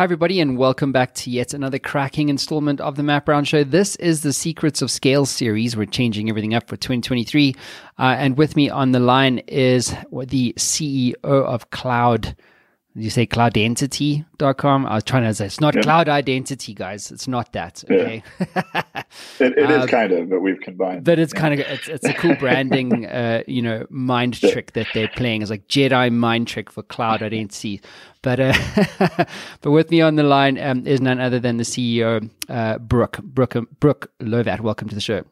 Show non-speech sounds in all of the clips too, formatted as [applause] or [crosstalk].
Hi, everybody, and welcome back to yet another cracking installment of the Matt Brown Show. This is the Secrets of Scale series. We're changing everything up for 2023. Uh, and with me on the line is the CEO of Cloud you say cloudentity.com? I was trying to say it's not yeah. cloud identity, guys. It's not that. Okay. Yeah. [laughs] it, it um, is kind of, but we've combined. But it's yeah. kind of it's, it's a cool branding, [laughs] uh, you know, mind trick that they're playing. It's like Jedi mind trick for cloud identity. But uh, [laughs] but with me on the line um, is none other than the CEO, uh, Brooke Brooke Brooke Lovatt. Welcome to the show.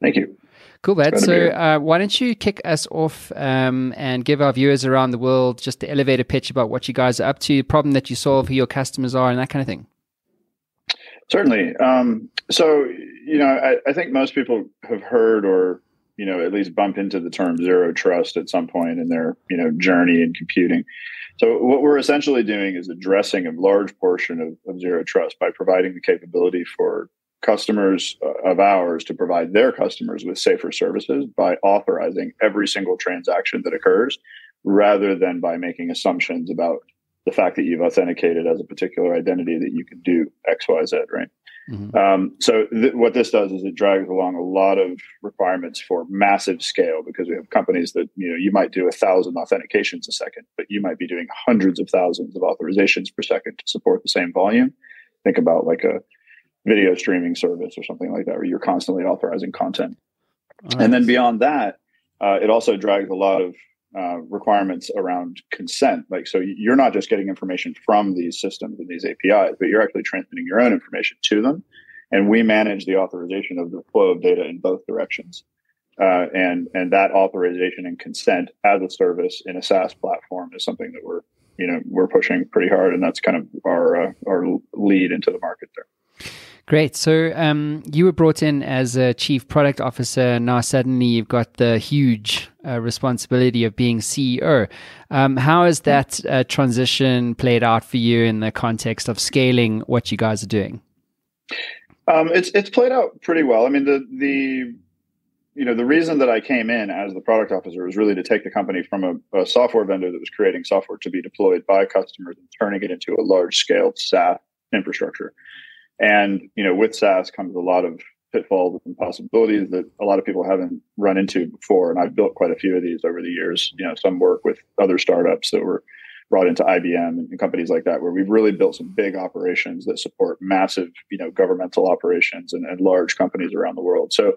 Thank you. Cool, Brad. So, uh, why don't you kick us off um, and give our viewers around the world just the elevator pitch about what you guys are up to, the problem that you solve, who your customers are, and that kind of thing? Certainly. Um, so, you know, I, I, think most people have heard or, you know, at least bump into the term zero trust at some point in their, you know, journey in computing. So, what we're essentially doing is addressing a large portion of, of zero trust by providing the capability for customers uh, of ours to provide their customers with safer services by authorizing every single transaction that occurs rather than by making assumptions about the fact that you've authenticated as a particular identity that you can do xyz right mm-hmm. um, so th- what this does is it drags along a lot of requirements for massive scale because we have companies that you know you might do a thousand authentications a second but you might be doing hundreds of thousands of authorizations per second to support the same volume think about like a video streaming service or something like that, where you're constantly authorizing content. Right. And then beyond that, uh, it also drags a lot of uh, requirements around consent. Like, so you're not just getting information from these systems and these APIs, but you're actually transmitting your own information to them. And we manage the authorization of the flow of data in both directions. Uh, and and that authorization and consent as a service in a SaaS platform is something that we're you know we're pushing pretty hard, and that's kind of our uh, our lead into the market there. Great. So um, you were brought in as a chief product officer. Now suddenly you've got the huge uh, responsibility of being CEO. Um, how has that uh, transition played out for you in the context of scaling what you guys are doing? Um, it's it's played out pretty well. I mean, the the you know the reason that I came in as the product officer was really to take the company from a, a software vendor that was creating software to be deployed by customers and turning it into a large scale SaaS infrastructure. And you know, with SaaS comes a lot of pitfalls and possibilities that a lot of people haven't run into before. And I've built quite a few of these over the years. You know, some work with other startups that were brought into IBM and companies like that, where we've really built some big operations that support massive, you know, governmental operations and, and large companies around the world. So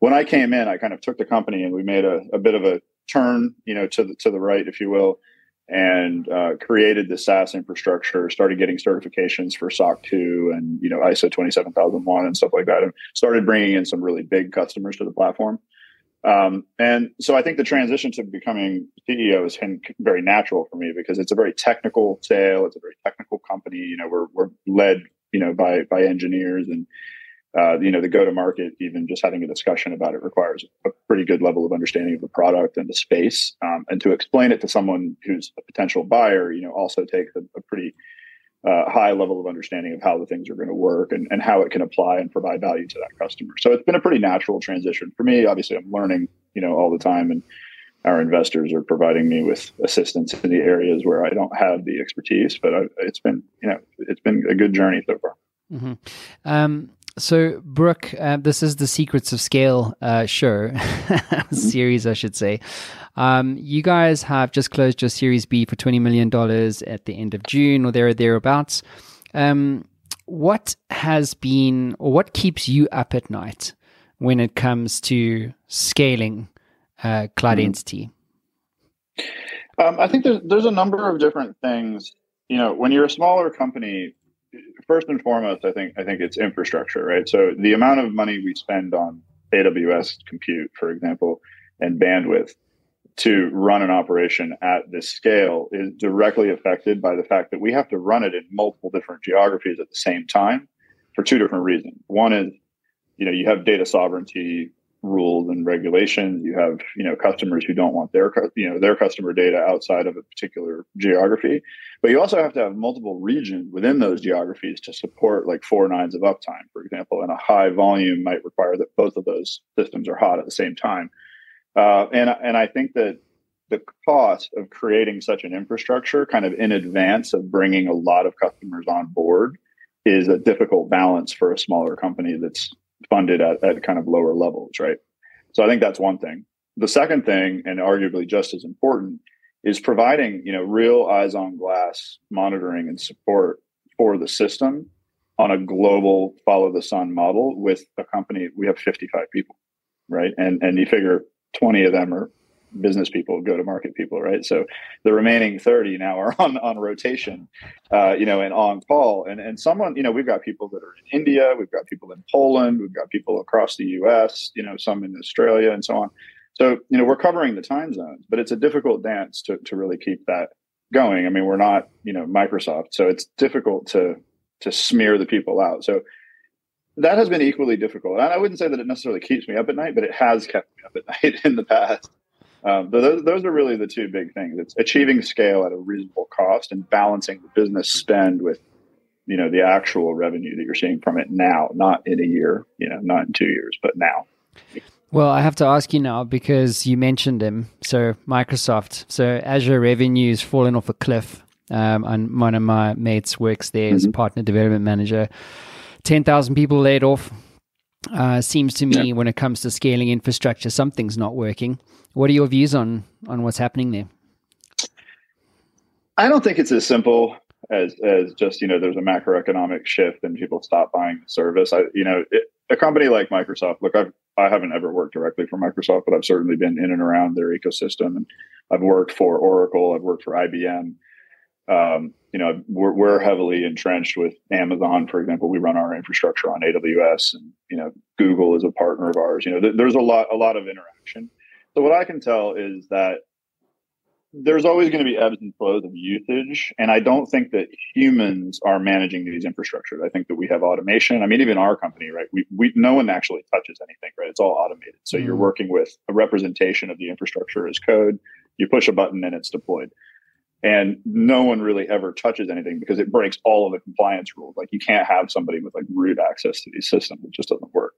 when I came in, I kind of took the company and we made a, a bit of a turn, you know, to the to the right, if you will, and uh, created the SaaS infrastructure, started getting certifications for SOC 2 and you know ISO 27001 and stuff like that, and started bringing in some really big customers to the platform. Um, and so I think the transition to becoming CEO is very natural for me because it's a very technical sale. It's a very technical company. You know, we're we're led you know by by engineers and uh, you know, the go to market, even just having a discussion about it requires a pretty good level of understanding of the product and the space. Um, and to explain it to someone who's a potential buyer, you know, also takes a, a pretty uh, high level of understanding of how the things are going to work and, and how it can apply and provide value to that customer. So it's been a pretty natural transition for me. Obviously, I'm learning, you know, all the time, and our investors are providing me with assistance in the areas where I don't have the expertise. But I, it's been, you know, it's been a good journey so far. Mm-hmm. Um, so, Brooke, uh, this is the Secrets of Scale uh, show [laughs] mm-hmm. series, I should say. Um, you guys have just closed your Series B for $20 million at the end of June or there or thereabouts. Um, what has been, or what keeps you up at night when it comes to scaling uh, Cloud mm-hmm. Entity? Um, I think there's, there's a number of different things. You know, when you're a smaller company, first and foremost, I think I think it's infrastructure, right? So the amount of money we spend on AWS compute, for example, and bandwidth to run an operation at this scale is directly affected by the fact that we have to run it in multiple different geographies at the same time for two different reasons. One is, you know, you have data sovereignty rules and regulations. You have you know customers who don't want their you know their customer data outside of a particular geography, but you also have to have multiple regions within those geographies to support like four nines of uptime, for example. And a high volume might require that both of those systems are hot at the same time. Uh, and and I think that the cost of creating such an infrastructure kind of in advance of bringing a lot of customers on board is a difficult balance for a smaller company that's funded at, at kind of lower levels, right? So I think that's one thing. The second thing, and arguably just as important, is providing you know real eyes on glass monitoring and support for the system on a global follow the sun model with a company we have 55 people right and and you figure 20 of them are business people go to market people right? So the remaining 30 now are [laughs] on on rotation uh, you know and on call. And and someone you know we've got people that are in india we've got people in poland we've got people across the us you know some in australia and so on. So you know we're covering the time zones but it's a difficult dance to, to really keep that going. I mean we're not you know microsoft so it's difficult to to smear the people out. So that has been equally difficult. And I wouldn't say that it necessarily keeps me up at night, but it has kept me up at [laughs] night in the past. Um, those, those are really the two big things. It's achieving scale at a reasonable cost and balancing the business spend with, you know, the actual revenue that you're seeing from it now, not in a year, you know, not in two years, but now. Well, I have to ask you now because you mentioned him. So Microsoft. So Azure revenue's fallen off a cliff. Um, and one of my mates works there mm-hmm. as partner development manager. 10,000 people laid off. Uh, seems to me yeah. when it comes to scaling infrastructure, something's not working. What are your views on on what's happening there? I don't think it's as simple as as just you know there's a macroeconomic shift and people stop buying the service. I you know it, a company like Microsoft. Look, I've I haven't ever worked directly for Microsoft, but I've certainly been in and around their ecosystem, and I've worked for Oracle. I've worked for IBM. Um, you know, we're, we're heavily entrenched with Amazon, for example. We run our infrastructure on AWS, and you know, Google is a partner of ours. You know, th- there's a lot, a lot of interaction. So what I can tell is that there's always going to be ebbs and flows of usage, and I don't think that humans are managing these infrastructures. I think that we have automation. I mean, even our company, right? We, we no one actually touches anything, right? It's all automated. So mm. you're working with a representation of the infrastructure as code. You push a button and it's deployed and no one really ever touches anything because it breaks all of the compliance rules. Like you can't have somebody with like root access to these systems. It just doesn't work.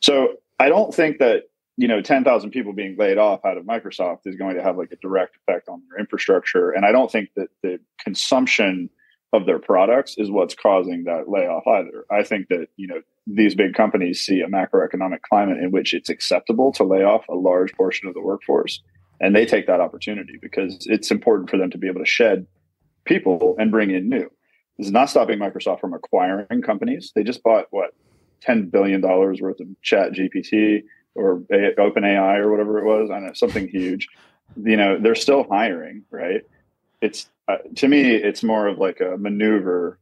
So i don't think that you know 10,000 people being laid off out of microsoft is going to have like a direct effect on their infrastructure. And i don't think that the consumption of their products is what's causing that layoff either. I think that you know these big companies see a macroeconomic climate in which it's acceptable to lay off a large portion of the workforce and they take that opportunity because it's important for them to be able to shed people and bring in new. This is not stopping Microsoft from acquiring companies. They just bought what ten billion dollars worth of Chat GPT or OpenAI or whatever it was. I know something huge. You know, they're still hiring, right? It's uh, to me, it's more of like a maneuver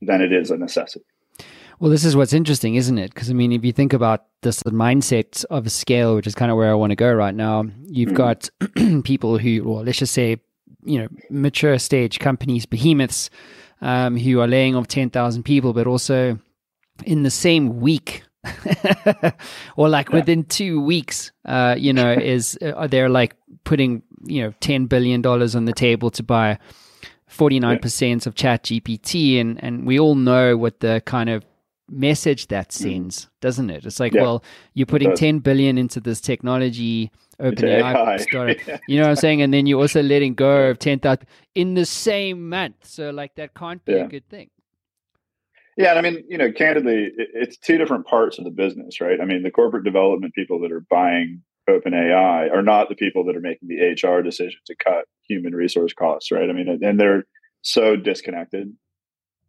than it is a necessity. Well, this is what's interesting, isn't it? Because I mean, if you think about this mindset of scale, which is kind of where I want to go right now, you've mm-hmm. got [clears throat] people who, well, let's just say, you know, mature stage companies, behemoths, um, who are laying off ten thousand people, but also in the same week. [laughs] or like yeah. within two weeks, uh, you know, [laughs] is uh, they're like putting you know ten billion dollars on the table to buy 49% of chat gpt and and we all know what the kind of message that mm. sends, doesn't it? It's like, yeah, well, you're putting 10 billion into this technology, OpenAI startup. [laughs] you know what I'm saying? And then you're also letting go of 10,000 in the same month. So, like, that can't be yeah. a good thing. Yeah, and I mean, you know, candidly, it's two different parts of the business, right? I mean, the corporate development people that are buying OpenAI are not the people that are making the HR decision to cut human resource costs, right? I mean, and they're so disconnected.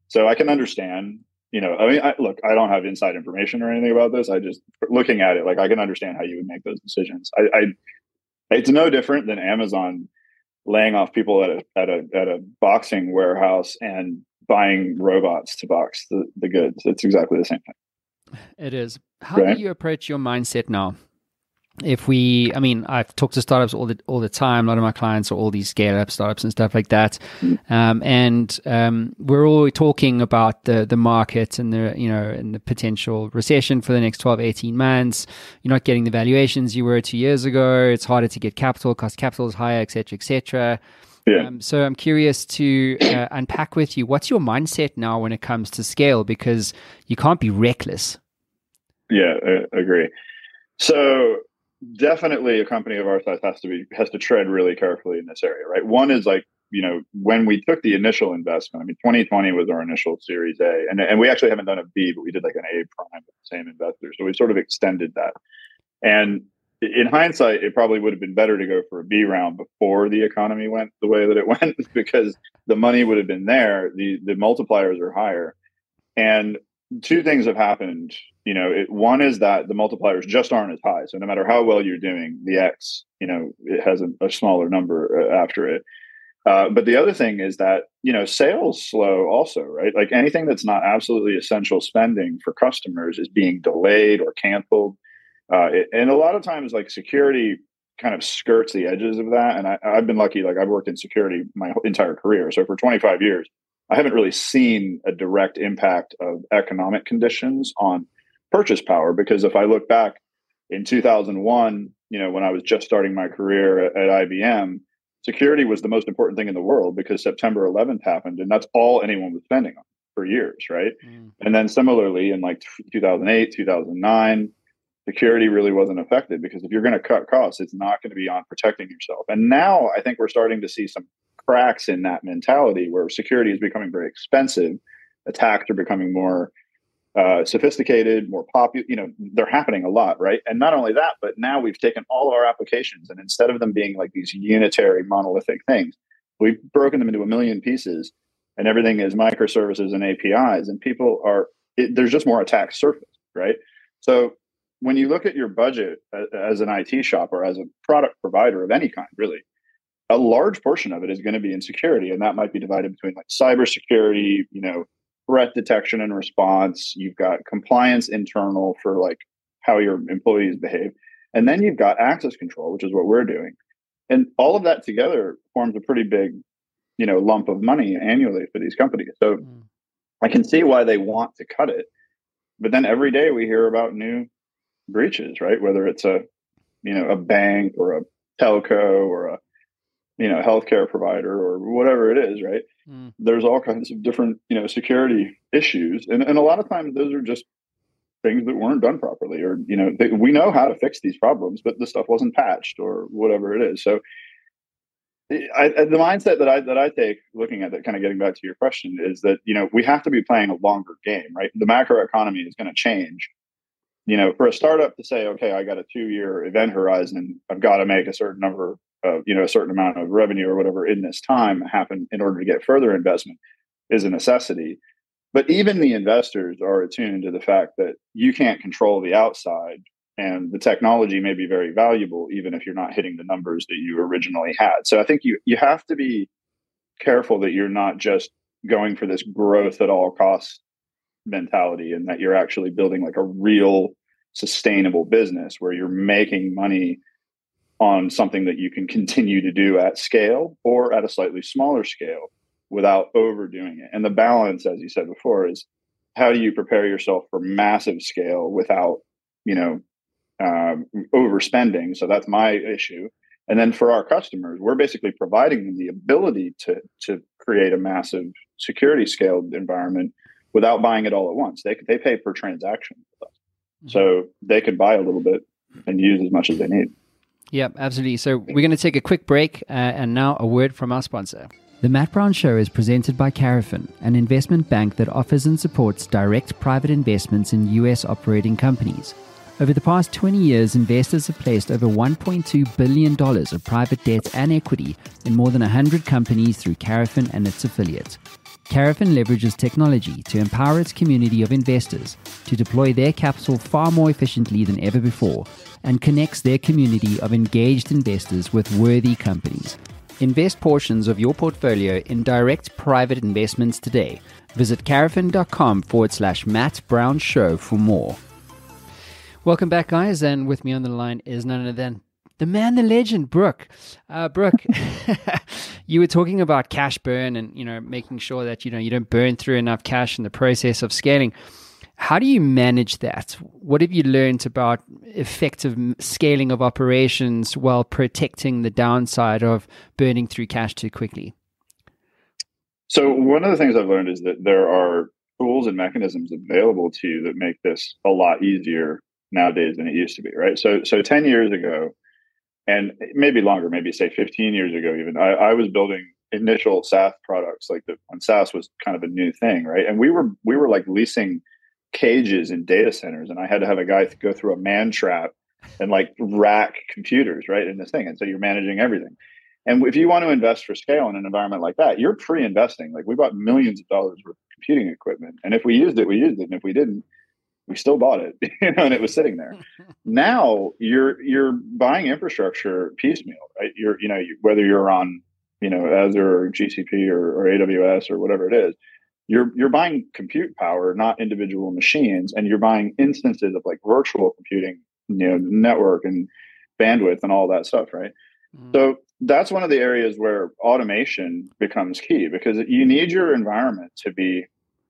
So I can understand you know, I mean, I, look, I don't have inside information or anything about this. I just looking at it, like I can understand how you would make those decisions. I, I it's no different than Amazon laying off people at a at a at a boxing warehouse and buying robots to box the, the goods. It's exactly the same thing. It is. How right? do you approach your mindset now? If we i mean i've talked to startups all the all the time. A lot of my clients are all these scale up startups and stuff like that. Um, and um, we're all talking about the the market and the you know and the potential recession for the next 12 18 months. You're not getting the valuations you were two years ago. It's harder to get capital. Cost capital is higher etc etc yeah. Um, so I'm curious to uh, unpack with you what's your mindset now when it comes to scale? Because you can't be reckless. Yeah, I agree. So definitely a company of our size has to be has to tread really carefully in this area, right? One is like you know when we took the initial investment. I mean, 2020 was our initial Series A, and and we actually haven't done a B, but we did like an A prime with the same investors, so we sort of extended that. And in hindsight, it probably would have been better to go for a B round before the economy went the way that it [laughs] went because the money would have been there. The the multipliers are higher. And two things have happened. You know, it, one is that the multipliers just aren't as high. So no matter how well you're doing, the X, you know, it has a, a smaller number uh, after it. Uh, but the other thing is that you know sales slow also, right? Like anything that's not absolutely essential spending for customers is being delayed or canceled. Uh, it, and a lot of times, like security kind of skirts the edges of that. And I, I've been lucky; like I've worked in security my entire career. So for 25 years, I haven't really seen a direct impact of economic conditions on purchase power because if I look back in 2001, you know, when I was just starting my career at, at IBM, security was the most important thing in the world because September 11th happened and that's all anyone was spending on for years, right? Mm. And then similarly in like 2008, 2009, security really wasn't affected because if you're going to cut costs, it's not going to be on protecting yourself. And now I think we're starting to see some cracks in that mentality where security is becoming very expensive. Attacks are becoming more uh, sophisticated, more popular. You know, they're happening a lot, right? And not only that, but now we've taken all of our applications and instead of them being like these unitary, monolithic things, we've broken them into a million pieces, and everything is microservices and APIs. And people are it, there's just more attack surface, right? So when you look at your budget as an IT shop or as a product provider of any kind, really, a large portion of it is going to be in security, and that might be divided between like cybersecurity, you know, threat detection and response. You've got compliance internal for like how your employees behave, and then you've got access control, which is what we're doing, and all of that together forms a pretty big, you know, lump of money annually for these companies. So mm. I can see why they want to cut it, but then every day we hear about new breaches, right? Whether it's a you know a bank or a telco or a you know healthcare provider or whatever it is right mm. there's all kinds of different you know security issues and, and a lot of times those are just things that weren't done properly or you know they, we know how to fix these problems but the stuff wasn't patched or whatever it is so I, the mindset that I that I take looking at that, kind of getting back to your question, is that you know we have to be playing a longer game, right? The macro economy is going to change. You know, for a startup to say, okay, I got a two year event horizon, I've got to make a certain number uh, you know a certain amount of revenue or whatever in this time happen in order to get further investment is a necessity. But even the investors are attuned to the fact that you can't control the outside and the technology may be very valuable even if you're not hitting the numbers that you originally had. So i think you you have to be careful that you're not just going for this growth at all costs mentality and that you're actually building like a real sustainable business where you're making money on something that you can [laughs] continue to do at scale or at a slightly smaller scale without overdoing it. And the balance, as you said before, is how do you prepare yourself for massive scale without, you know, um, overspending? So that's my issue. And then for our customers, we're basically providing them the ability to to create a massive security scaled environment without buying it all at once. They they pay per transaction with us, mm-hmm. so they can buy a little bit and use as much as they need. Yep, absolutely. So we're going to take a quick break uh, and now a word from our sponsor. The Matt Brown Show is presented by Carofin, an investment bank that offers and supports direct private investments in U.S. operating companies. Over the past 20 years, investors have placed over $1.2 billion of private debt and equity in more than 100 companies through Carofin and its affiliates. Carofin leverages technology to empower its community of investors to deploy their capital far more efficiently than ever before and connects their community of engaged investors with worthy companies. Invest portions of your portfolio in direct private investments today. Visit carofin.com forward slash Matt Brown Show for more. Welcome back, guys. And with me on the line is none other than the man, the legend, Brooke. Uh, Brooke, [laughs] you were talking about cash burn and you know making sure that you know you don't burn through enough cash in the process of scaling. How do you manage that? What have you learned about effective scaling of operations while protecting the downside of burning through cash too quickly? So, one of the things I've learned is that there are tools and mechanisms available to you that make this a lot easier nowadays than it used to be, right? So so 10 years ago, and maybe longer, maybe say 15 years ago, even I, I was building initial SaaS products like the when SaaS was kind of a new thing, right? And we were we were like leasing cages in data centers, and I had to have a guy go through a man trap and like rack computers, right, in this thing. And so you're managing everything. And if you want to invest for scale in an environment like that, you're pre-investing. Like we bought millions of dollars worth of computing equipment, and if we used it, we used it, and if we didn't, we still bought it, [laughs] you know, and it was sitting there. [laughs] now you're you're buying infrastructure piecemeal, right? You're you know whether you're on you know Azure or GCP or, or AWS or whatever it is, you're you're buying compute power, not individual machines, and you're buying instances of like virtual computing, you know, network and bandwidth and all that stuff, right? Mm-hmm. So that's one of the areas where automation becomes key because you need your environment to be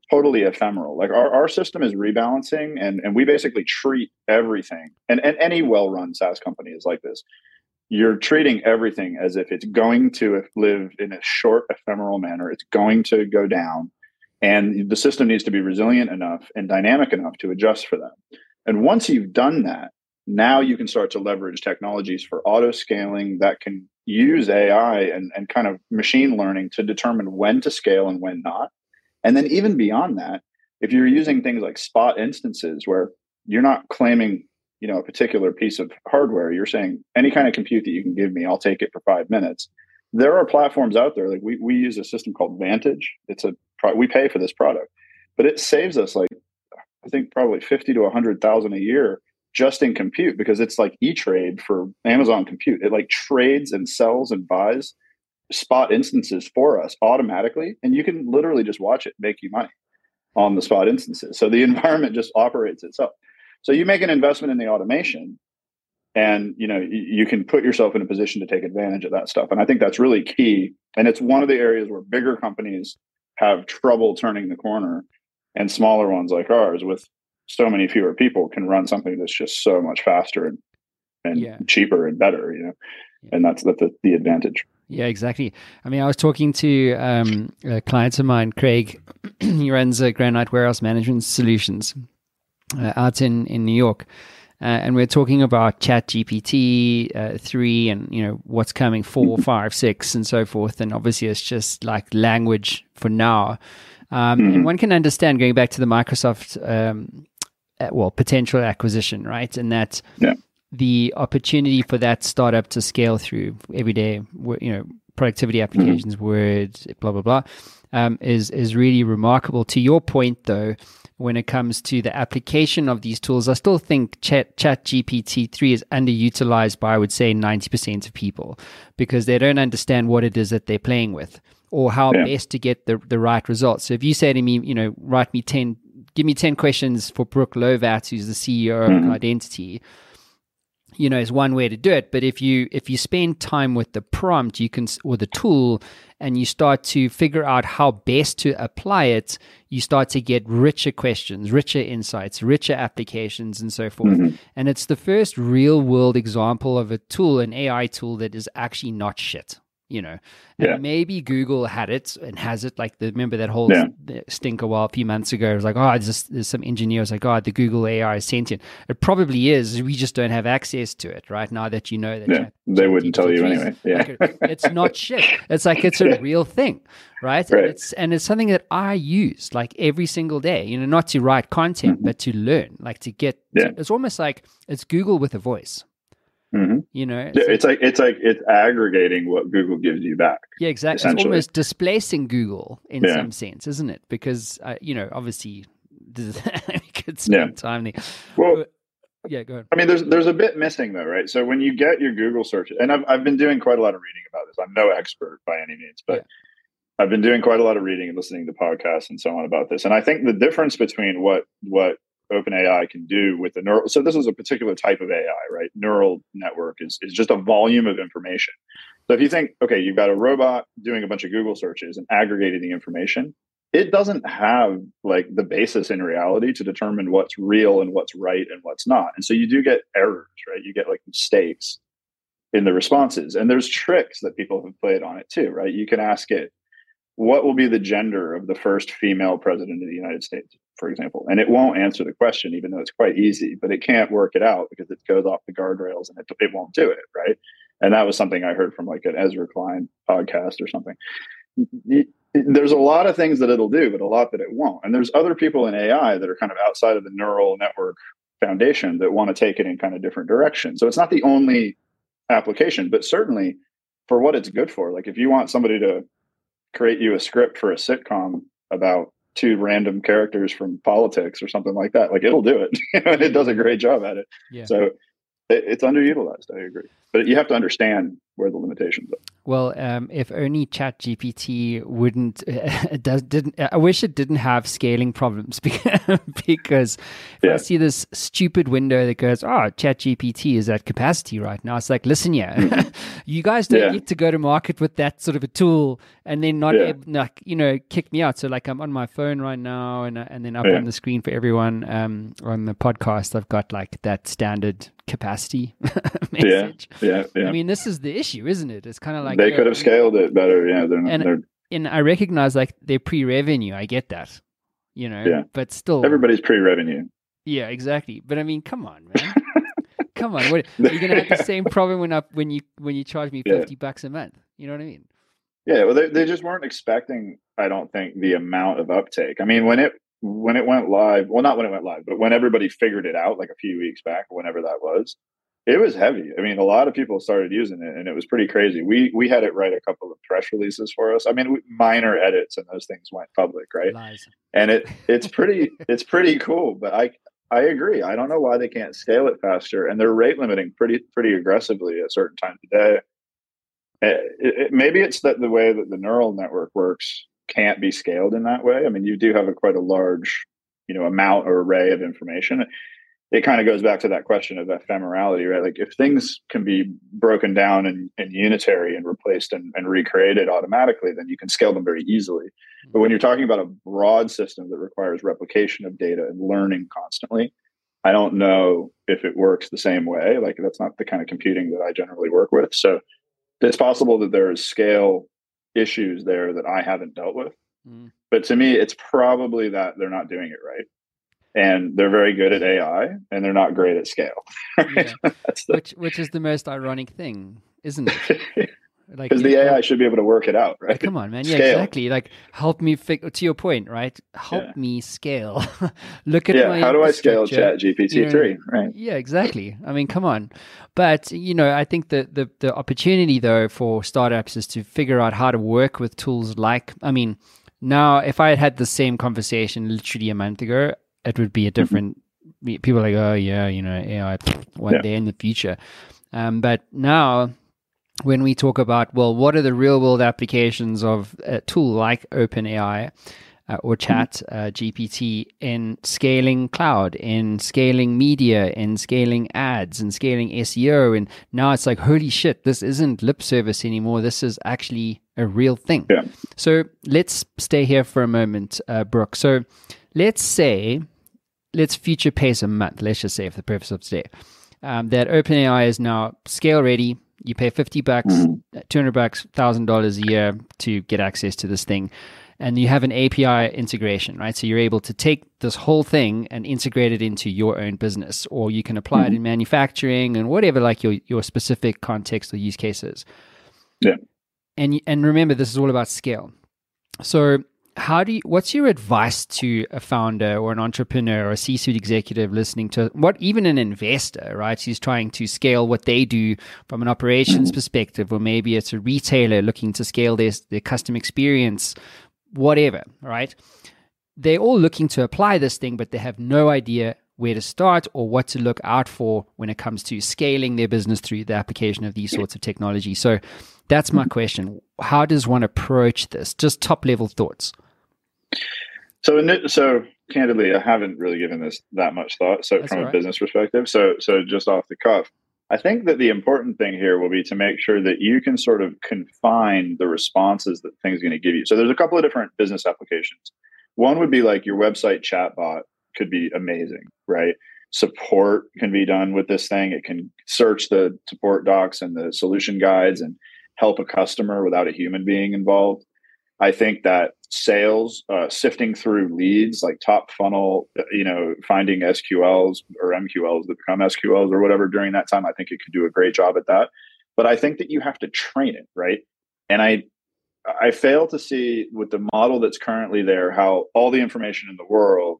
totally ephemeral. Like our, our system is rebalancing and, and we basically treat everything. And, and any well-run SaaS company is like this. You're treating everything as if it's going to live in a short ephemeral manner. It's going to go down. And the system needs to be resilient enough and dynamic enough to adjust for that. And once you've done that, now you can start to leverage technologies for auto scaling that can use AI and, and kind of machine learning to determine when to scale and when not. And then even beyond that, if you're using things like spot instances where you're not claiming, you know, a particular piece of hardware, you're saying any kind of compute that you can give me, I'll take it for five minutes. There are platforms out there like we, we use a system called Vantage. It's a we pay for this product, but it saves us like I think probably fifty to a hundred thousand a year just in compute because it's like E-Trade for Amazon Compute. It like trades and sells and buys spot instances for us automatically, and you can literally just watch it make you money on the spot instances. So the [laughs] environment just operates itself. So you make an investment in the automation, and you know you can put yourself in a position to take advantage of that stuff. And I think that's really key. And it's one of the areas where bigger companies have trouble turning the corner, and smaller ones like ours with so many fewer people can run something that's just so much faster and and yeah. cheaper and better, you know. Yeah. And that's that's the, the advantage. Yeah, exactly. I mean, I was talking to um, a client of mine, Craig. [clears throat] he runs a Granite Warehouse Management Solutions uh, out in in New York. Uh, and we're talking about chat gpt uh, 3 and you know what's coming 4 [laughs] 5 6 and so forth and obviously it's just like language for now um, mm-hmm. And one can understand going back to the Microsoft, um, well, potential acquisition, right? And that yeah. the opportunity for that startup to scale through everyday, you know, productivity mm-hmm. applications, mm-hmm. Word, blah blah blah, um, is is really remarkable. To your point, though, when it comes to the application of these tools, I still think Chat, Chat GPT three is underutilized by I would say ninety percent of people because they don't understand what it is that they're playing with or how yeah. best to get the, the right results. So if you say to me, you know, write me 10, give me 10 questions for Brooke Lovatt, who's the CEO mm-hmm. of Identity, you know, is one way to do it. But if you, if you spend time with the prompt, you can, or the tool, and you start to figure out how best to apply it, you start to get richer questions, richer insights, richer applications, and so forth. Mm-hmm. And it's the first real world example of a tool, an AI tool that is actually not shit you know. And yeah. maybe Google had it and has it. Like the remember that whole yeah. stink a while a few months ago. It was like, oh, there's, there's some engineers like, oh, the Google AI is sentient. It probably is. We just don't have access to it right now that you know that. Yeah, they wouldn't tell you anyway. Yeah, like, it's not [laughs] shit. It's like it's a real thing, right? right. And it's and it's something that I use like every single day. You know, not to write content, mm-hmm. but to learn, like to get. Yeah. It's almost like it's Google with a voice. Mm-hmm. You know, it's, it's like it's like it's aggregating what Google gives you back. Yeah, exactly. It's almost displacing Google in yeah. some sense, isn't it? Because uh, you know, obviously, [laughs] we could spend yeah. time there. Well, yeah, go ahead. I mean, there's there's a bit missing though, right? So when you get your Google search, and I've I've been doing quite a lot of reading about this. I'm no expert by any means, but. Yeah. I've been doing quite a lot of reading and listening to podcasts and so on about this. And I think the difference between what what OpenAI can do with the neural. So this is a particular type of AI, right? Neural network is, is just a volume of information. So if you think, okay, you've got a robot doing a bunch of Google searches and aggregating the information, it doesn't have like the basis in reality to determine what's real and what's right and what's not. And so you do get errors, right? You get like mistakes in the responses. And there's tricks that people have played on it too, right? You can ask it what will be the gender of the first female president of the United States, for example? And it won't answer the question, even though it's quite easy, but it can't work it out because it goes off the guardrails and it, it won't do it. Right. And that was something I heard from like an Ezra Klein podcast or something. There's a lot of things that it'll do, but a lot that it won't. And there's other people in AI that are kind of outside of the neural network foundation that want to take it in kind of different directions. So it's not the only application, but certainly for what it's good for. Like if you want somebody to create you a script for a sitcom about two random characters from politics or something like that, like it'll do it. [laughs] and it does a great job at it. Yeah. So it, it's underutilized. I agree, but you have to understand where the limitations are. Well, um, if only ChatGPT wouldn't, [laughs] uh, does didn't. I wish it didn't have scaling problems [laughs] because, because yeah. I see this stupid window that goes, "Oh, ChatGPT is at capacity right now." It's like, listen, yeah, mm-hmm. [laughs] you guys don't yeah. get to go to market with that sort of a tool and then not, yeah. able, like, you know, kick me out. So, like, I'm on my phone right now, and and then up on the screen for everyone um, on the podcast, I've got like that standard capacity message. Yeah, yeah, I mean, this is the issue, isn't it? It's kind of like they uh, could have scaled it better. Yeah, they're, and, they're, and I recognize like they're pre-revenue. I get that, you know. Yeah. But still, everybody's pre-revenue. Yeah, exactly. But I mean, come on, man. [laughs] come on, what, you're gonna have the [laughs] same problem when up when you when you charge me fifty yeah. bucks a month. You know what I mean? Yeah, well, they they just weren't expecting. I don't think the amount of uptake. I mean, when it when it went live, well, not when it went live, but when everybody figured it out, like a few weeks back, whenever that was, it was heavy. I mean, a lot of people started using it, and it was pretty crazy. We we had it write a couple of press releases for us. I mean, minor edits, and those things went public, right? Lies. And it [laughs] it's pretty it's pretty cool. But I I agree. I don't know why they can't scale it faster, and they're rate limiting pretty pretty aggressively at certain times of day. It, eh, it, maybe it's that the way that the neural network works can't be scaled in that way. I mean, you do have a quite a large you know amount or array of information it kind of goes back to that question of ephemerality, right? Like if things can be broken down and, and unitary and replaced and, and, recreated automatically, then you can scale them very easily. But when you're talking about a broad system that requires replication of data and learning constantly, I don't know if it works the same way. Like that's not the kind of computing that I generally work with. So it's possible that there is scale issues there that I haven't dealt with. Mm. But to me, it's probably that they're not doing it right and they're very good at AI and they're not great at scale. [laughs] yeah. [laughs] the... Which which is the most ironic thing, isn't it? [laughs] Like because the AI should be able to work it out, right? come on, man. Yeah, scale. exactly. Like help me fix to your point, right? Help yeah. me scale. Look at yeah, my how do I scale Chat GPT three? right. Yeah, exactly. I mean, come on. But you know, I think that the the opportunity though for startups is to figure out how to work with tools like I mean, now if I had had the same conversation literally a month ago, it would be a mm-hmm. different. Mm-hmm. People like, oh yeah, you know, AI one yeah. day in the future. Um, but now, when we talk about well, what are the real world applications of a tool like OpenAI? Uh, or mm-hmm. chat uh, GPT in scaling cloud, in scaling media, in scaling ads, and scaling SEO. And now it's like, holy shit, this isn't lip service anymore. This is actually a real thing. Yeah. So let's stay here for a moment, uh, Brooke. So let's say let's future pace a month, let's just say for the purpose of today, um, that OpenAI is now scale ready. You pay 50 bucks, mm-hmm. 200 bucks, $1,000 a year to get access to this thing. And you have an API integration, right? So you're able to take this whole thing and integrate it into your own business, or you can apply mm-hmm. it in manufacturing and whatever, like your, your specific context or use cases. Yeah. And, and remember, this is all about scale. So how do you what's your advice to a founder or an entrepreneur or a c-suite executive listening to what even an investor right? Who's trying to scale what they do from an operations mm-hmm. perspective or maybe it's a retailer looking to scale their, their custom experience whatever right? They're all looking to apply this thing but they have no idea where to start or what to look out for when it comes to scaling their business through the application of these sorts of technology so that's my question. How does one approach this? Just top level thoughts so, so candidly, I haven't really given this that much thought. So, That's from a business perspective, so so just off the cuff, I think that the important thing here will be to make sure that you can sort of confine the responses that things are going to give you. So, there's a couple of different business applications. One would be like your website chatbot could be amazing, right? Support can be done with this thing. It can search the support docs and the solution guides and help a customer without a human being involved I think that sales, uh, sifting through leads, like top funnel, you know, finding SQLs or MQLs that become SQLs or whatever during that time, I think it could do a great job at that. But I think that you have to train it, right? And I, I fail to see with the model that's currently there how all the information in the world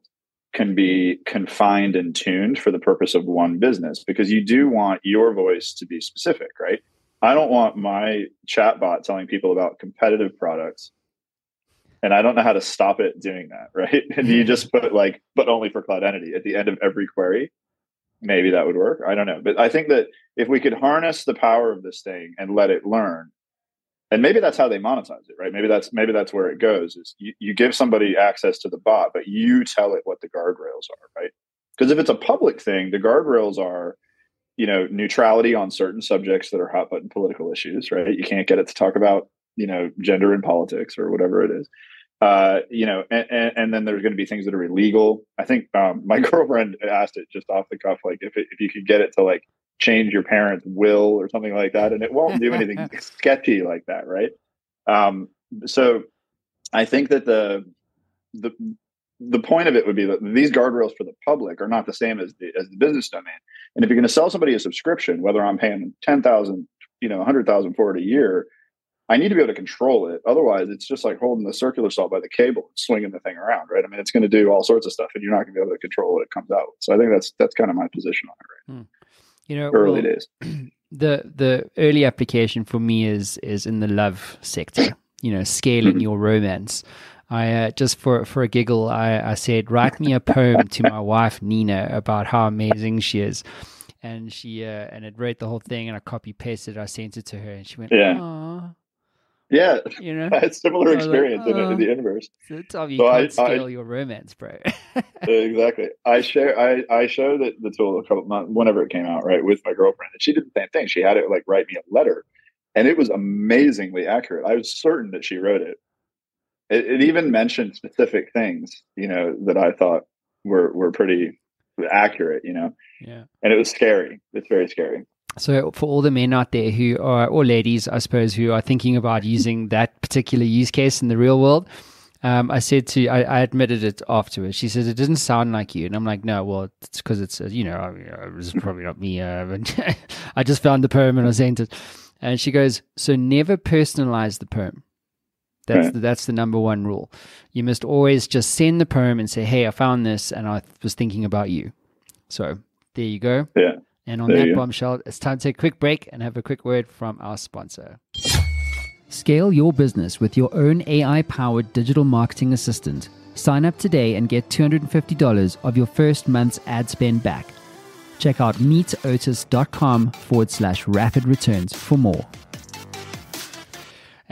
can be confined and tuned for the purpose of one business because you do want your voice to be specific, right? I don't want my chatbot telling people about competitive products and I don't know how to stop it doing that, [laughs] right? And you hmm. just put like, but only for Cloudentity at the end of every query. Maybe that would work. I don't know. But I think that if we could harness the power of this thing and let it learn, and maybe that's how they monetize it, right? Maybe that's maybe that's where it goes is you, you give somebody access to the bot, but you tell it what the guardrails are, right? Because if it's a public thing, the guardrails are, you know, neutrality on certain subjects that are hot button political issues, right? You can't get it to talk about, you know, gender and politics or whatever it is uh, you know, and, and, and, then there's going to be things that are illegal. I think um, my [laughs] girlfriend asked it just off the cuff, like if it, if you could get it to like change your parents' will or something like that, and it won't do anything [laughs] sketchy like that, right? Um, so I think that the the the point of it would be that these guardrails for the public are not the same as the as the business domain. And if you're going to sell somebody a subscription, whether I'm paying ten thousand, you know, a hundred thousand for it a year, I need to be able to control it. Otherwise, it's just like holding the circular saw by the cable and swinging the thing around, right? I mean, it's going to do all sorts of stuff, and you're not going to be able to control what it comes out. So I think that's that's kind of my position on it. Right? Hmm. You know, early well, days. [clears throat] The the early application for me is is in the love sector. [coughs] You know, scaling mm-hmm. your romance. I uh, just for for a giggle, I, I said, write me a poem to my wife Nina about how amazing she is and she uh, and it wrote the whole thing and I copy pasted. I sent it to her and she went, yeah. Yeah, you know, [laughs] it's similar experience like, oh. in, in, the universe. So tell you so I, scale I, your romance, bro. [laughs] exactly. I share. I I showed it the tool a couple months whenever it came out, right, with my girlfriend, and she did the same thing. She had it like write me a letter, and it was amazingly accurate. I was certain that she wrote it. It, it even mentioned specific things, you know, that I thought were were pretty accurate, you know. Yeah. And it was scary. It's very scary. So, for all the men out there who are, or ladies, I suppose, who are thinking about using [laughs] that particular use case in the real world, um, I said to, I, I, admitted it afterwards. She says it doesn't sound like you, and I'm like, no, well, it's because it's, uh, you know, uh, it's probably not me. Uh, [laughs] I just found the poem and I sent it, and she goes, so never personalize the poem. That's right. the, that's the number one rule. You must always just send the poem and say, "Hey, I found this, and I was thinking about you." So there you go. Yeah. And on there that bombshell, it's time to take a quick break and have a quick word from our sponsor. Scale your business with your own AI-powered digital marketing assistant. Sign up today and get $250 of your first month's ad spend back. Check out meetotis.com forward slash rapid returns for more.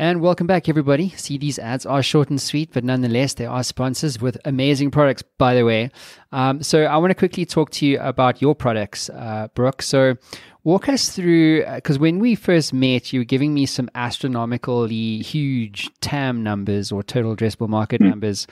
And welcome back, everybody. See, these ads are short and sweet, but nonetheless, they are sponsors with amazing products, by the way. Um, so, I want to quickly talk to you about your products, uh, Brooke. So, walk us through, because uh, when we first met, you were giving me some astronomically huge TAM numbers or total addressable market mm. numbers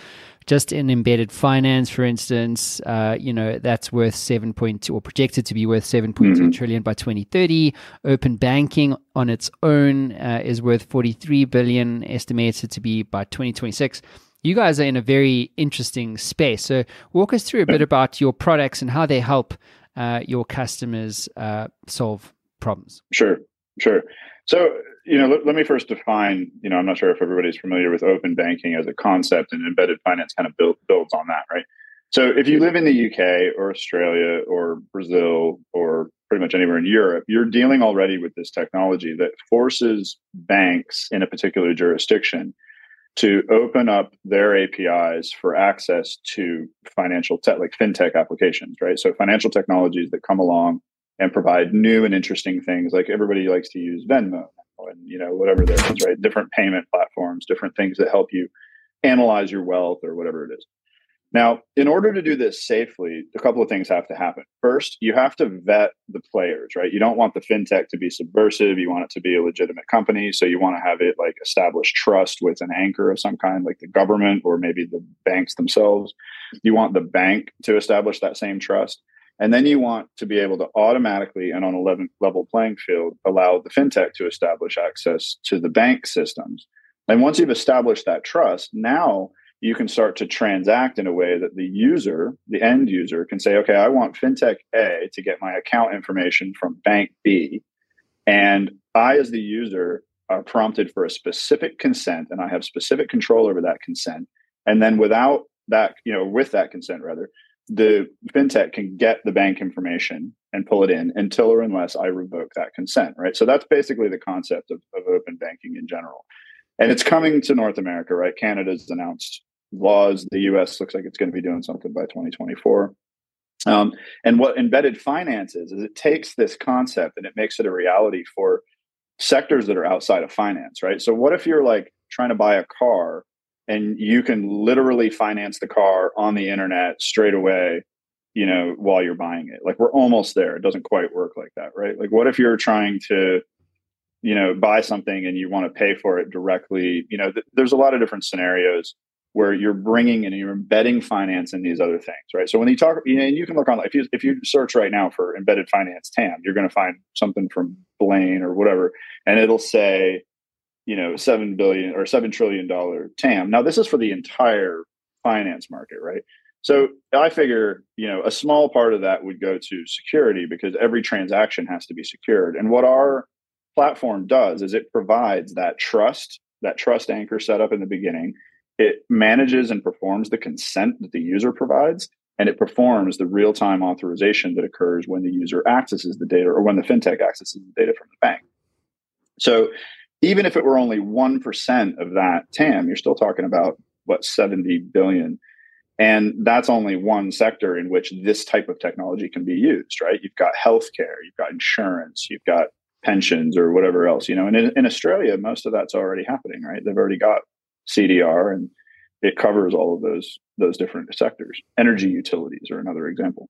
just in embedded finance, for instance, uh, you know, that's worth 7.2 or projected to be worth 7.2 mm-hmm. trillion by 2030. Open banking on its own uh, is worth 43 billion, estimated to be by 2026. You guys are in a very interesting space. So, walk us through a bit about your products and how they help uh, your customers uh, solve problems. Sure, sure. So, you know, let, let, me first define, you know, I'm not sure if everybody's familiar with open banking as a concept and embedded finance kind of build, builds on that, right? So if you live in the UK or Australia or Brazil or pretty much anywhere in Europe, you're dealing already with this technology that forces banks in a particular jurisdiction to open up their APIs for access to financial tech, like fintech applications, right? So financial technologies that come along and provide new and interesting things. Like everybody likes to use Venmo and you know whatever there is right different payment platforms different things that help you analyze your wealth or whatever it is now in order to do this safely a couple of things have to happen. First you have to vet the players right? You don't want the fintech to be subversive. You want it to be a legitimate company. So you want to have it like establish trust with an anchor of some kind like the government or maybe the banks themselves. You want the bank to establish that same trust. And then you want to be able to automatically and on a level playing field allow the fintech to establish access to the bank systems. And once you've established that trust, now you can start to transact in a way that the user, the end user, can say, okay, I want fintech A to get my account information from bank B. And I, as the user, are prompted for a specific consent and I have specific control over that consent. And then without that, you know, with that consent, rather, the fintech can get the bank information and pull it in until or unless I revoke that consent, right? So that's basically the concept of, of open banking in general. And it's coming to North America, right? Canada's announced laws. The US looks like it's going to be doing something by 2024. Um, and what embedded finance is, is it takes this concept and it makes it a reality for sectors that are outside of finance, right? So what if you're like trying to buy a car and you can literally finance the car on the internet straight away, you know, while you're buying it? Like we're almost there. It doesn't quite work like that, right? Like what if you're trying to you know buy something and you want to pay for it directly you know th- there's a lot of different scenarios where you're bringing and you're embedding finance in these other things, right? So when you talk, you know, and you can look on if you if you search right now for embedded finance TAM, you're going to find something from Bain or whatever, and it'll say, you know, seven billion or seven trillion dollar TAM. Now this is for the entire finance market, right? So I figure, you know, a small part of that would go to security because every transaction has to be secured. And what our platform does is it provides that trust, that trust anchor set up in the beginning it manages and performs the consent that the user provides, and it performs the real time authorization that occurs when the user accesses the data or when the fintech accesses the data from the bank. So even if it were only 1% of that TAM, you're still talking about what 70 billion. And that's only one sector in which this type of technology can be used, right? You've got healthcare, you've got insurance, you've got pensions or whatever else, you know. And in, in Australia, most of that's already happening, right? They've already got CDR, and it covers all of those those different sectors. Energy utilities are another example.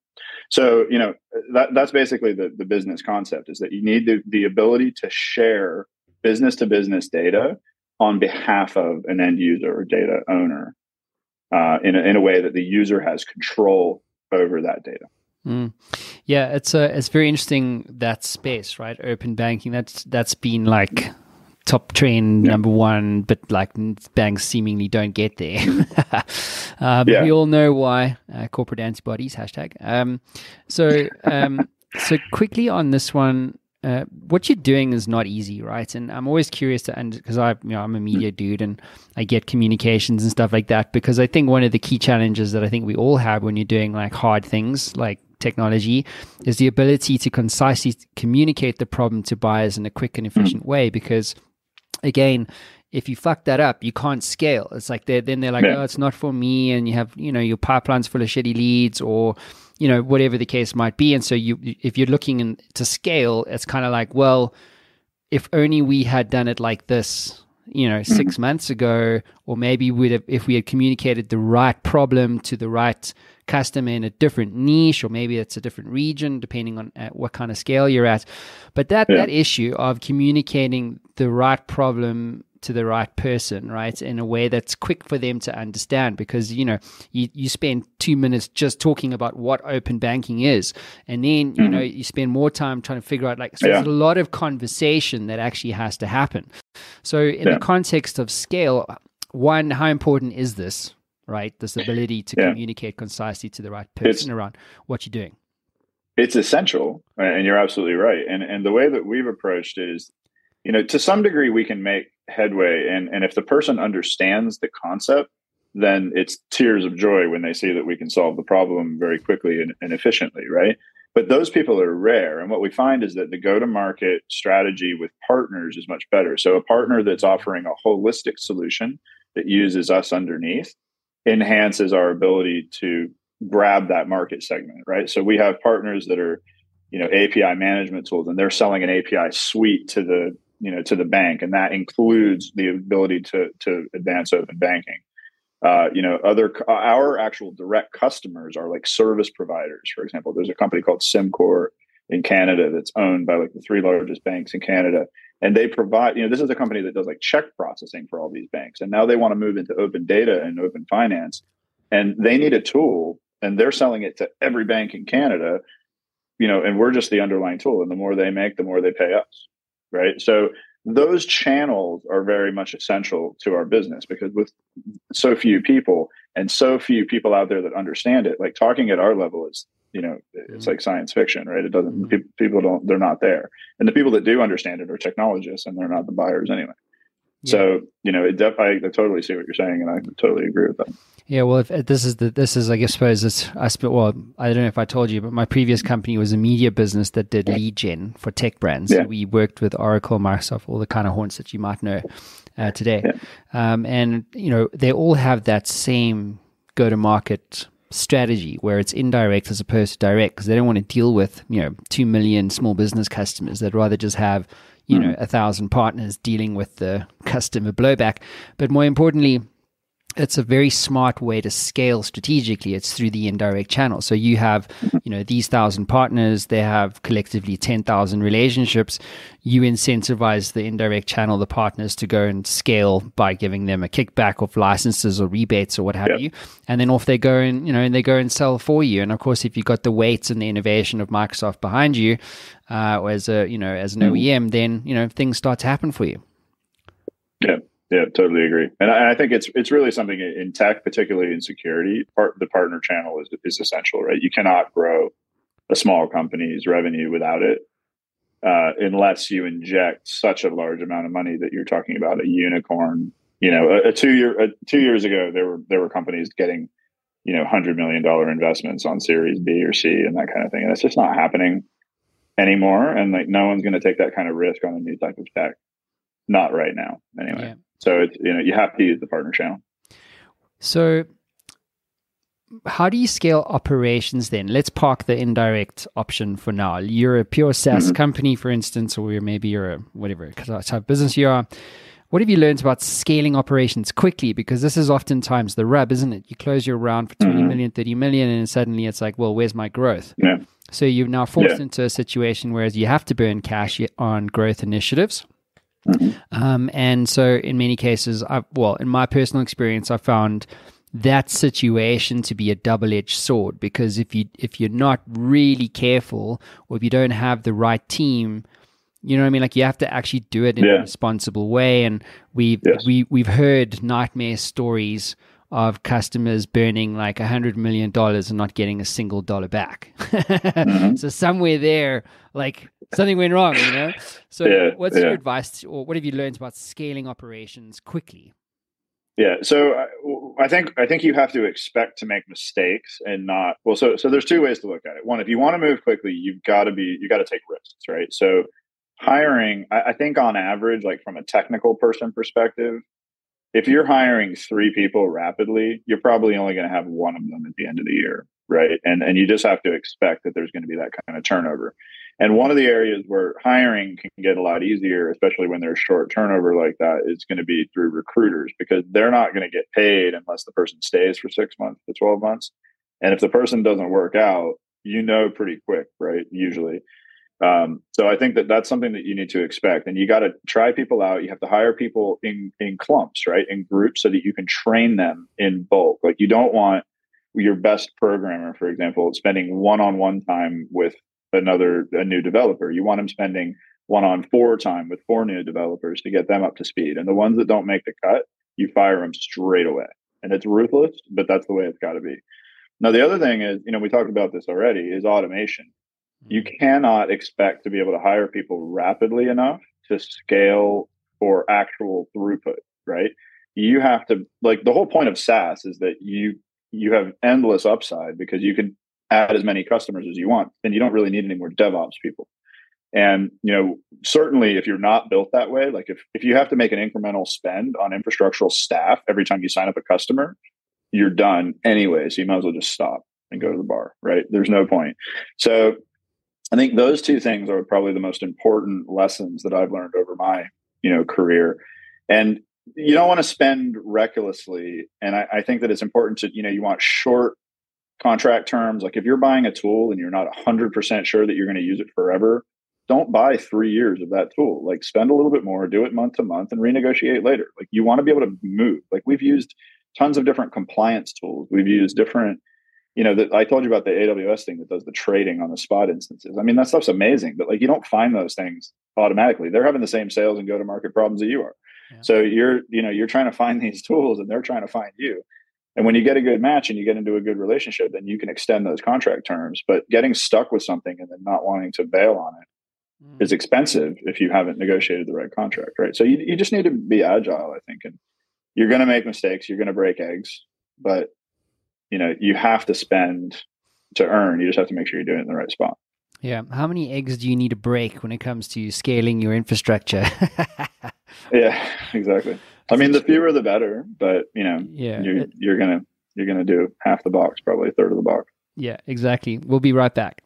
So you know that that's basically the the business concept is that you need the, the ability to share business to business data on behalf of an end user or data owner uh, in a, in a way that the user has control over that data. Mm. Yeah, it's a it's very interesting that space, right? Open banking. That's that's been like top trend yeah. number one, but like banks seemingly don't get there. [laughs] um, yeah. We all know why. Uh, corporate antibodies hashtag. Um, so um, [laughs] so quickly on this one. Uh, what you're doing is not easy, right? And I'm always curious to, and because I, you know, I'm a media dude and I get communications and stuff like that. Because I think one of the key challenges that I think we all have when you're doing like hard things, like technology is the ability to concisely communicate the problem to buyers in a quick and efficient mm. way because again, if you fuck that up, you can't scale. It's like they're, then they're like, yeah. oh, it's not for me, and you have you know your pipeline's full of shitty leads, or you know whatever the case might be. And so you, if you're looking in, to scale, it's kind of like, well, if only we had done it like this, you know, mm-hmm. six months ago, or maybe we'd have, if we had communicated the right problem to the right customer in a different niche, or maybe it's a different region, depending on what kind of scale you're at. But that yeah. that issue of communicating the right problem to the right person, right, in a way that's quick for them to understand. Because you know, you, you spend two minutes just talking about what open banking is, and then you mm-hmm. know you spend more time trying to figure out like so yeah. there's a lot of conversation that actually has to happen. So in yeah. the context of scale, one, how important is this, right? This ability to yeah. communicate concisely to the right person it's, around what you're doing. It's essential, and you're absolutely right. And and the way that we've approached it is, you know, to some degree we can make headway, and and if the person understands the concept, then it's tears of joy when they see that we can solve the problem very quickly and, and efficiently, right? But those people are rare. And what we find is that the go to market strategy with partners is much better. So, a partner that's offering a holistic solution that uses us underneath enhances our ability to grab that market segment, right? So we have partners that are, you know, API management tools, and they're selling an API suite to the, you know, to the bank, and that includes the ability to to advance open banking. Uh, you know, other our actual direct customers are like service providers. For example, there's a company called Symcor in Canada that's owned by like the three largest banks in Canada, and they provide you know this is a company that does like check processing for all these banks. And now they want to move into open data and open finance. And they need a tool and they're selling it to every bank in canada you know and we're just the underlying tool. And the more they make the more they pay us right? So those channels are very much essential to our business because with so few people and so few people out there that understand it, like talking at our level is, you know, it's mm-hmm. like science fiction, right? It doesn't, mm-hmm. people don't, they're not there. And the people that do understand it are technologists and they're not the buyers anyway. Yeah. So, you know, it def- I, I totally see what you're saying and I totally agree with that. Yeah, well, if this is the this is I guess suppose it's I sp- well I don't know if I told you, but my previous company was a media business that did lead gen for tech brands. Yeah. So we worked with Oracle, Microsoft, all the kind of haunts that you might know uh, today, yeah. um, and you know they all have that same go to market strategy where it's indirect as opposed to direct because they don't want to deal with you know two million small business customers. They'd rather just have you mm. know a thousand partners dealing with the customer blowback. But more importantly it's a very smart way to scale strategically. It's through the indirect channel. So you have you know these thousand partners. They have collectively 10,000 relationships. You incentivize the indirect channel the partners to go and scale by giving them a kickback of licenses or rebates or what have you. And then off they go and you know and they go and sell for you. And of course if you've got the weights and the innovation of Microsoft behind you uh, as a you know as an. OEM then you know things start to happen for you. Yeah yeah, totally agree. And I, I, think it's it's really something in tech, particularly in security. Part the partner channel is is essential, right? You cannot grow a small company's revenue without it, uh, unless you inject such a large amount of money that you're talking about a unicorn. You know, a, a two year a, two years ago, there were there were companies getting you know hundred million dollar investments on Series B or C and that kind of thing, and it's just not happening anymore. And like, no one's going to take that kind of risk on a new type of tech. Not right now, anyway. Yeah. So it's you know you have to use the partner channel. So how do you scale operations then? Let's park the indirect option for now. You're a pure SaaS mm-hmm. company, for instance, or maybe you're a whatever type of business you are. What have you learned about scaling operations quickly? Because this is oftentimes the rub, isn't it? You close your round for 20 mm-hmm. million, 30 million, and suddenly it's like, well, where's my growth? Yeah. So you're now forced yeah. into a situation where you have to burn cash on growth initiatives Mm-hmm. Um, and so, in many cases, I well, in my personal experience, I found that situation to be a double-edged sword because if you if you're not really careful or if you don't have the right team you know what I mean? Like you have to actually do it in yeah. a responsible way. And we've yes. we we've heard nightmare stories of customers burning like a hundred million dollars and not getting a single dollar back. [laughs] mm-hmm. So somewhere there, like something went wrong, you know. So yeah, what's yeah. your advice, or what have you learned about scaling operations quickly? Yeah, so I, I, think I think you have to expect to make mistakes and not well. So so there's two ways to look at it. One, if you want to move quickly, you've got to be you got to take risks, right? So hiring, I, I think on average, like from a technical person perspective, if you're hiring three people rapidly, you're probably only going to have one of them at the end of the year, right? And and you just have to expect that there's going to be that kind of turnover. And one of the areas where hiring can get a lot easier, especially when there's short turnover like that, is going to be through recruiters because they're not going to get paid unless the person stays for six months to 12 months. And if the person doesn't work out, you know pretty quick, right? Usually. Um, so I think that that's something that you need to expect, and you got to try people out. You have to hire people in in clumps, right, in groups, so that you can train them in bulk. Like you don't want your best programmer, for example, spending one on one time with another a new developer. You want them spending one on four time with four new developers to get them up to speed. And the ones that don't make the cut, you fire them straight away. And it's ruthless, but that's the way it's got to be. Now the other thing is, you know, we talked about this already, is automation you mm-hmm. cannot expect to be able to hire people rapidly enough to scale for actual throughput, right? You have to like the whole point of SaaS is that you you have endless upside because you can add as many customers as you want and you don't really need any more DevOps people. And you know, certainly if you're not built that way, like if if you have to make an incremental spend on infrastructural staff every time you sign up a customer, you're done anyway. So you might as well just stop and go to the bar, right? There's no point. So I think those two things are probably the most important lessons that I've learned over my, you know, career. And you don't want to spend recklessly. And I, I think that it's important to, you know, you want short contract terms. Like if you're buying a tool and you're not 100% sure that you're going to use it forever, don't buy three years of that tool. Like spend a little bit more, do it month to month, and renegotiate later. Like you want to be able to move. Like we've used tons of different compliance tools. We've used different you know, that I told you about the AWS thing that does the trading on the spot instances. I mean, that stuff's amazing, but like you don't find those things automatically. They're having the same sales and go to market problems that you are. Yeah. So you're, you know, you're trying to find [laughs] these tools and they're trying to find you. And when you get a good match and you get into a good relationship, then you can extend those contract terms. But getting stuck with something and then not wanting to bail on it mm. is expensive if you haven't negotiated the right contract, right? So you, you just need to be agile, I think. And you're going to make mistakes, you're going to break eggs, but you know, you have to spend to earn. You just have to make sure you're doing it in the right spot. Yeah. How many eggs do you need to break when it comes to scaling your infrastructure? [laughs] yeah, [laughs] exactly. I mean, the fewer the better, but you know, yeah, you're, you're gonna you're gonna do half the box, probably a third of the box. Yeah, exactly. We'll be right back.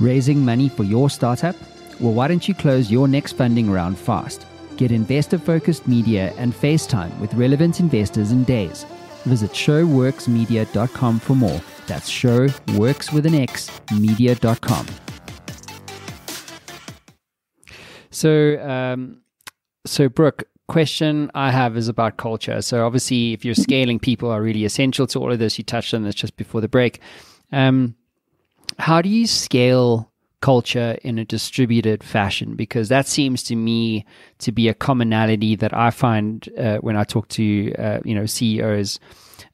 Raising money for your startup? Well, why don't you close your next funding round fast? Get investor focused media and FaceTime with relevant investors in days. Visit showworksmedia.com for more. That's show works with an X media.com. So, um, so Brooke, question I have is about culture. So obviously, if you're scaling, people are really essential to all of this. You touched on this just before the break. Um, how do you scale culture in a distributed fashion? Because that seems to me to be a commonality that I find uh, when I talk to uh, you know CEOs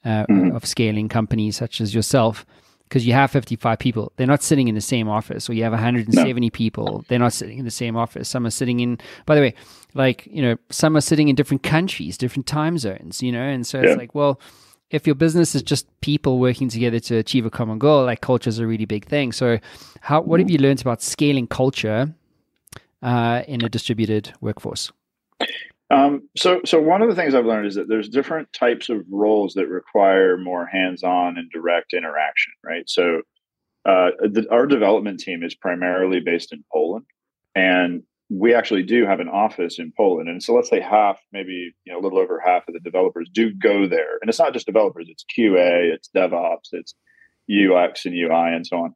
uh, mm-hmm. of scaling companies such as yourself because you have 55 people they're not sitting in the same office or you have 170 no. people they're not sitting in the same office some are sitting in by the way like you know some are sitting in different countries different time zones you know and so yeah. it's like well if your business is just people working together to achieve a common goal like culture is a really big thing so how what have mm-hmm. you learned about scaling culture uh, in a distributed workforce um, so, so one of the things I've learned is that there's different types of roles that require more hands-on and direct interaction, right? So, uh, the, our development team is primarily based in Poland, and we actually do have an office in Poland. And so, let's say half, maybe you know, a little over half of the developers do go there, and it's not just developers; it's QA, it's DevOps, it's UX and UI, and so on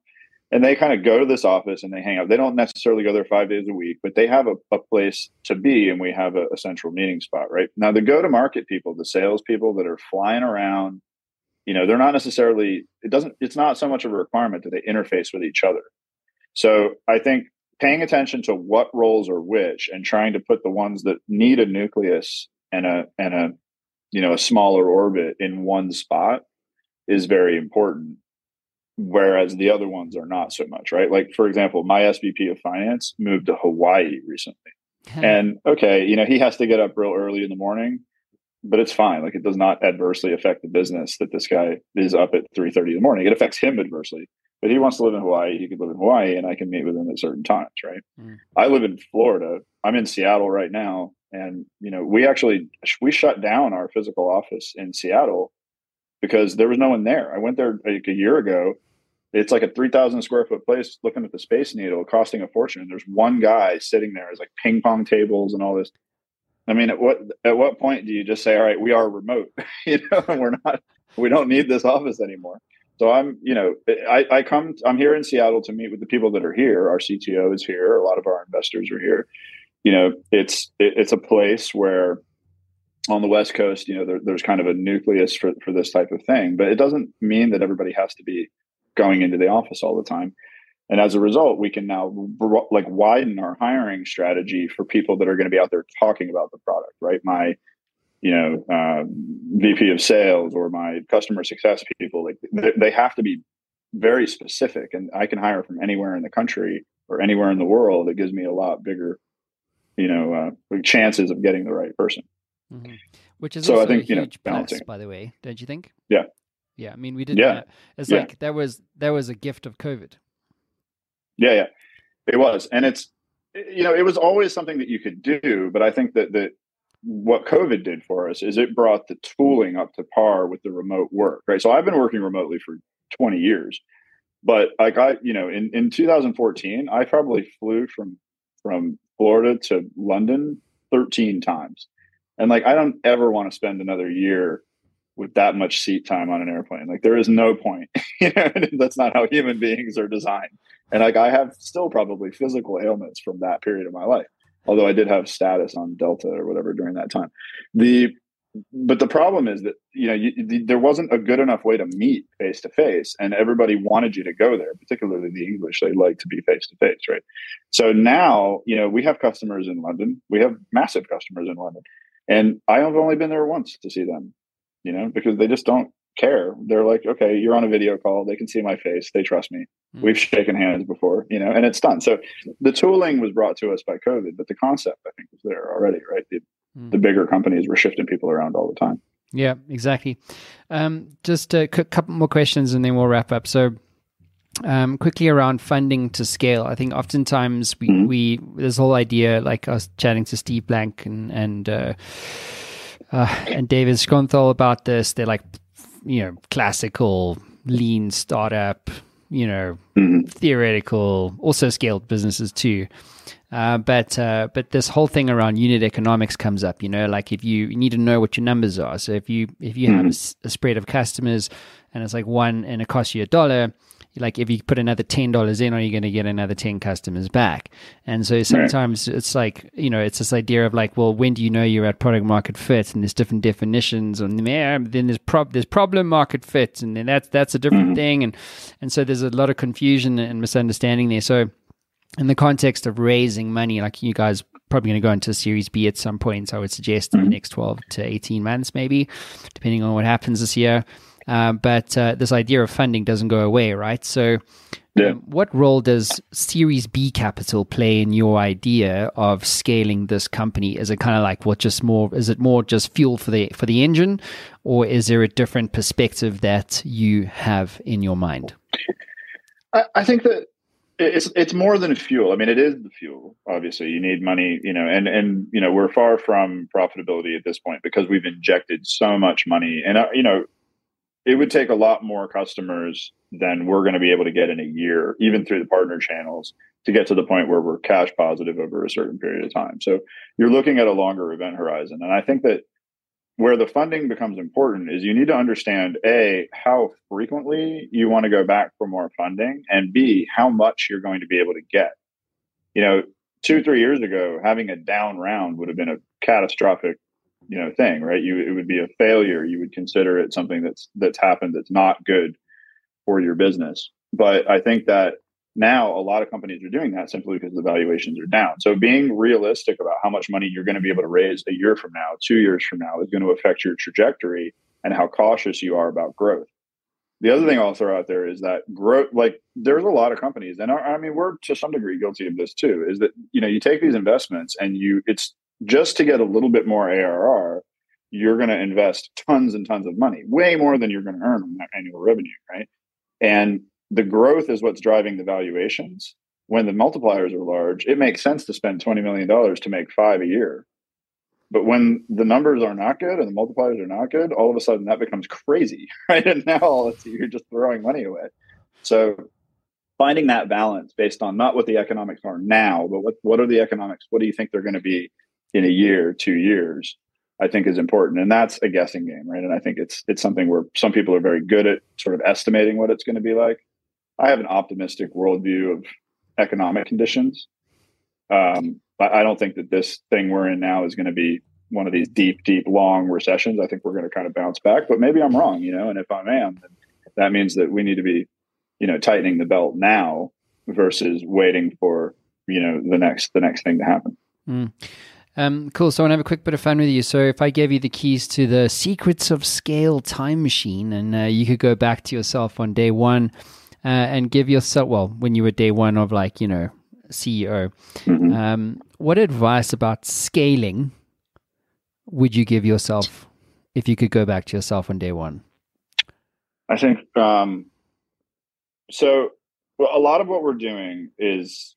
and they kind of go to this office and they hang out. They don't necessarily go there five days a week, but they have a, a place to be, and we have a, a central meeting spot. Right now, the go-to-market people, the sales people that are flying around, you know, they're not necessarily. It doesn't. It's not so much of a requirement that they interface with each other. So I think paying attention to what roles are which, and trying to put the ones that need a nucleus and a and a you know a smaller orbit in one spot is very important whereas the other ones are not so much, right? Like, for example, my SVP of finance moved to Hawaii recently. and okay, you know, he has to get up real early in the morning, but it's fine. Like, it does not adversely affect the business that this guy is up at 3 30 in the morning. It affects him adversely. But he wants to live in Hawaii. He could live in Hawaii, and I can meet with him at certain times, right? Mm. I live in Florida. I'm in Seattle right now, and you know, we actually we shut down our physical office in Seattle because there was no one there. I went there like a year ago it's like a 3000 square foot place looking at the space needle costing a fortune there's one guy sitting there as like ping pong tables and all this. I mean at what at what point do you just say all right we are remote [laughs] you know we're not we don't need this office anymore. So i'm you know i i come i'm here in seattle to meet with the people that are here. Our cto is here. A lot of our investors are here. You know it's it, it's a place where on the west coast you know there, there's kind of a nucleus for, for this type of thing but it doesn't mean that everybody has to be going into the office all the time. And as a result, we can now like widen our hiring strategy for people that are going to be out there talking about the product, right? My, you know, uh, VP of sales or my customer success people, like they, they have to be very specific. And I can hire from anywhere in the country or anywhere in the world. It gives me a lot bigger, you know, uh, chances of getting the right person. Mm-hmm. Which is so I think you know balancing. Plus, by the way, don't you think? Yeah, yeah, I mean, we did. Yeah, uh, it's yeah. like that was that was a gift of COVID. Yeah, yeah, it was, and it's you know it was always something that you could do, but I think that that what COVID did for us is it brought the tooling up to par with the remote work, right? So I've been working remotely for 20 years, but like I, you know, in in 2014, I probably flew from from Florida to London 13 times, and like I don't ever want to spend another year with that much seat time on an airplane. Like there is no point. [laughs] [laughs] that's not how human beings are designed. And like I have still probably physical ailments from that period of my life. Although I did have status on Delta or whatever during that time. The but the problem is that you know you, there wasn't a good enough way to meet face to face, and everybody wanted you to go there. Particularly the English, they like to be face to face, right? So now you know we have customers in London. We have massive customers in London, and I have only been there once to see them. You know, because they just don't care. They're like, okay, you're on a video call. They can see my face. They trust me. Mm-hmm. We've shaken hands before, you know, and it's done. So the tooling was brought to us by COVID, but the concept I think was there already, right? The, mm. the bigger companies were shifting people around all the time. Yeah, exactly. Um, just a couple more questions and then we'll wrap up. So, um, quickly around funding to scale, I think oftentimes we, mm-hmm. we this whole idea, like I was chatting to Steve Blank and and uh, uh, and David Schonthal about this. They're like, you know, classical lean startup, you know, mm-hmm. theoretical, also scaled businesses too. Uh, but uh, but this whole thing around unit economics comes up. You know, like if you, you need to know what your numbers are. So if you if you mm-hmm. have a, a, spread of customers and it's like one and it costs you a dollar, like if you put another ten dollars in, are you going to get another ten customers back? And so sometimes it's like you know it's this idea of like, well, when do you know you're at product market fit? And there's different definitions on there. Then there's prob there's problem market fit, and then that's that's a different mm-hmm. thing. And and so there's a lot of confusion and misunderstanding there. So in the context of raising money, like you guys probably going to go into Series B at some point. So I would suggest in the mm-hmm. next 12 to 18 months, maybe, depending on what happens this year. Uh, but uh, this idea of funding doesn't go away, right? So, yeah. um, what role does Series B capital play in your idea of scaling this company? Is it kind of like what just more? Is it more just fuel for the for the engine, or is there a different perspective that you have in your mind? I, I think that it's it's more than fuel. I mean, it is the fuel. Obviously, you need money, you know, and and you know we're far from profitability at this point because we've injected so much money, and uh, you know, it would take a lot more customers than we're going to be able to get in a year, even through the partner channels, to get to the point where we're cash positive over a certain period of time. So you're looking at a longer event horizon, and I think that where the funding becomes important is you need to understand a how frequently you want to go back for more funding and b how much you're going to be able to get you know two three years ago having a down round would have been a catastrophic you know thing right you it would be a failure you would consider it something that's that's happened that's not good for your business but i think that now, a lot of companies are doing that simply because the valuations are down. So, being realistic about how much money you're going to be able to raise a year from now, two years from now, is going to affect your trajectory and how cautious you are about growth. The other thing I'll throw out there is that growth, like there's a lot of companies, and I mean, we're to some degree guilty of this too, is that, you know, you take these investments and you, it's just to get a little bit more ARR, you're going to invest tons and tons of money, way more than you're going to earn on that annual revenue, right? And the growth is what's driving the valuations. When the multipliers are large, it makes sense to spend $20 million to make five a year. But when the numbers are not good and the multipliers are not good, all of a sudden that becomes crazy, [laughs] right? And now you're just throwing money away. So finding that balance based on not what the economics are now, but what, what are the economics? What do you think they're going to be in a year, two years? I think is important, and that's a guessing game, right? And I think it's it's something where some people are very good at sort of estimating what it's going to be like, I have an optimistic worldview of economic conditions. Um, but I don't think that this thing we're in now is going to be one of these deep, deep, long recessions. I think we're going to kind of bounce back, but maybe I'm wrong, you know. And if I am, that means that we need to be, you know, tightening the belt now versus waiting for you know the next the next thing to happen. Mm. Um, cool. So I want to have a quick bit of fun with you. So if I gave you the keys to the secrets of scale time machine, and uh, you could go back to yourself on day one uh, and give yourself well when you were day one of like you know CEO. Mm-hmm. Um, what advice about scaling would you give yourself if you could go back to yourself on day one? I think um, so. Well, a lot of what we're doing is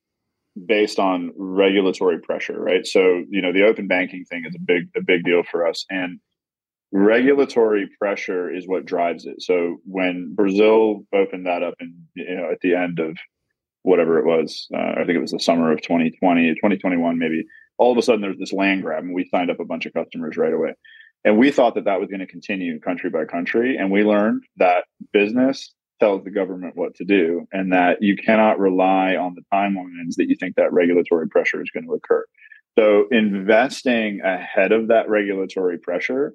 based on regulatory pressure, right? So you know the open banking thing is a big a big deal for us, and regulatory pressure is what drives it. So when Brazil opened that up and you know at the end of whatever it was, uh, I think it was the summer of 2020, 2021 maybe, all of a sudden there's this land grab and we signed up a bunch of customers right away. And we thought that that was going to continue country by country and we learned that business tells the government what to do and that you cannot rely on the timelines that you think that regulatory pressure is going to occur. So investing ahead of that regulatory pressure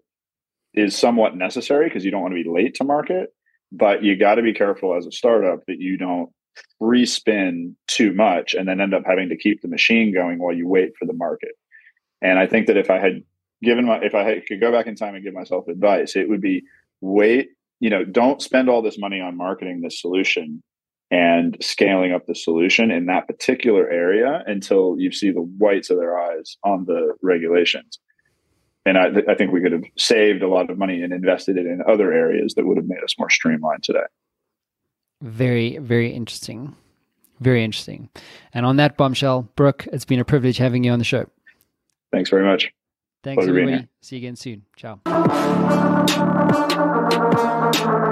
is somewhat necessary because you don't want to be late to market, but you got to be careful as a startup that you don't free spin too much and then end up having to keep the machine going while you wait for the market. And I think that if I had given my if I had, could go back in time and give myself advice, it would be wait, you know, don't spend all this money on marketing this solution and scaling up the solution in that particular area until you see the whites of their eyes on the regulations. And I, th- I think we could have saved a lot of money and invested it in other areas that would have made us more streamlined today. Very, very interesting. Very interesting. And on that bombshell, Brooke, it's been a privilege having you on the show. Thanks very much. Thanks, Pleasure everybody. See you again soon. Ciao. Thank you.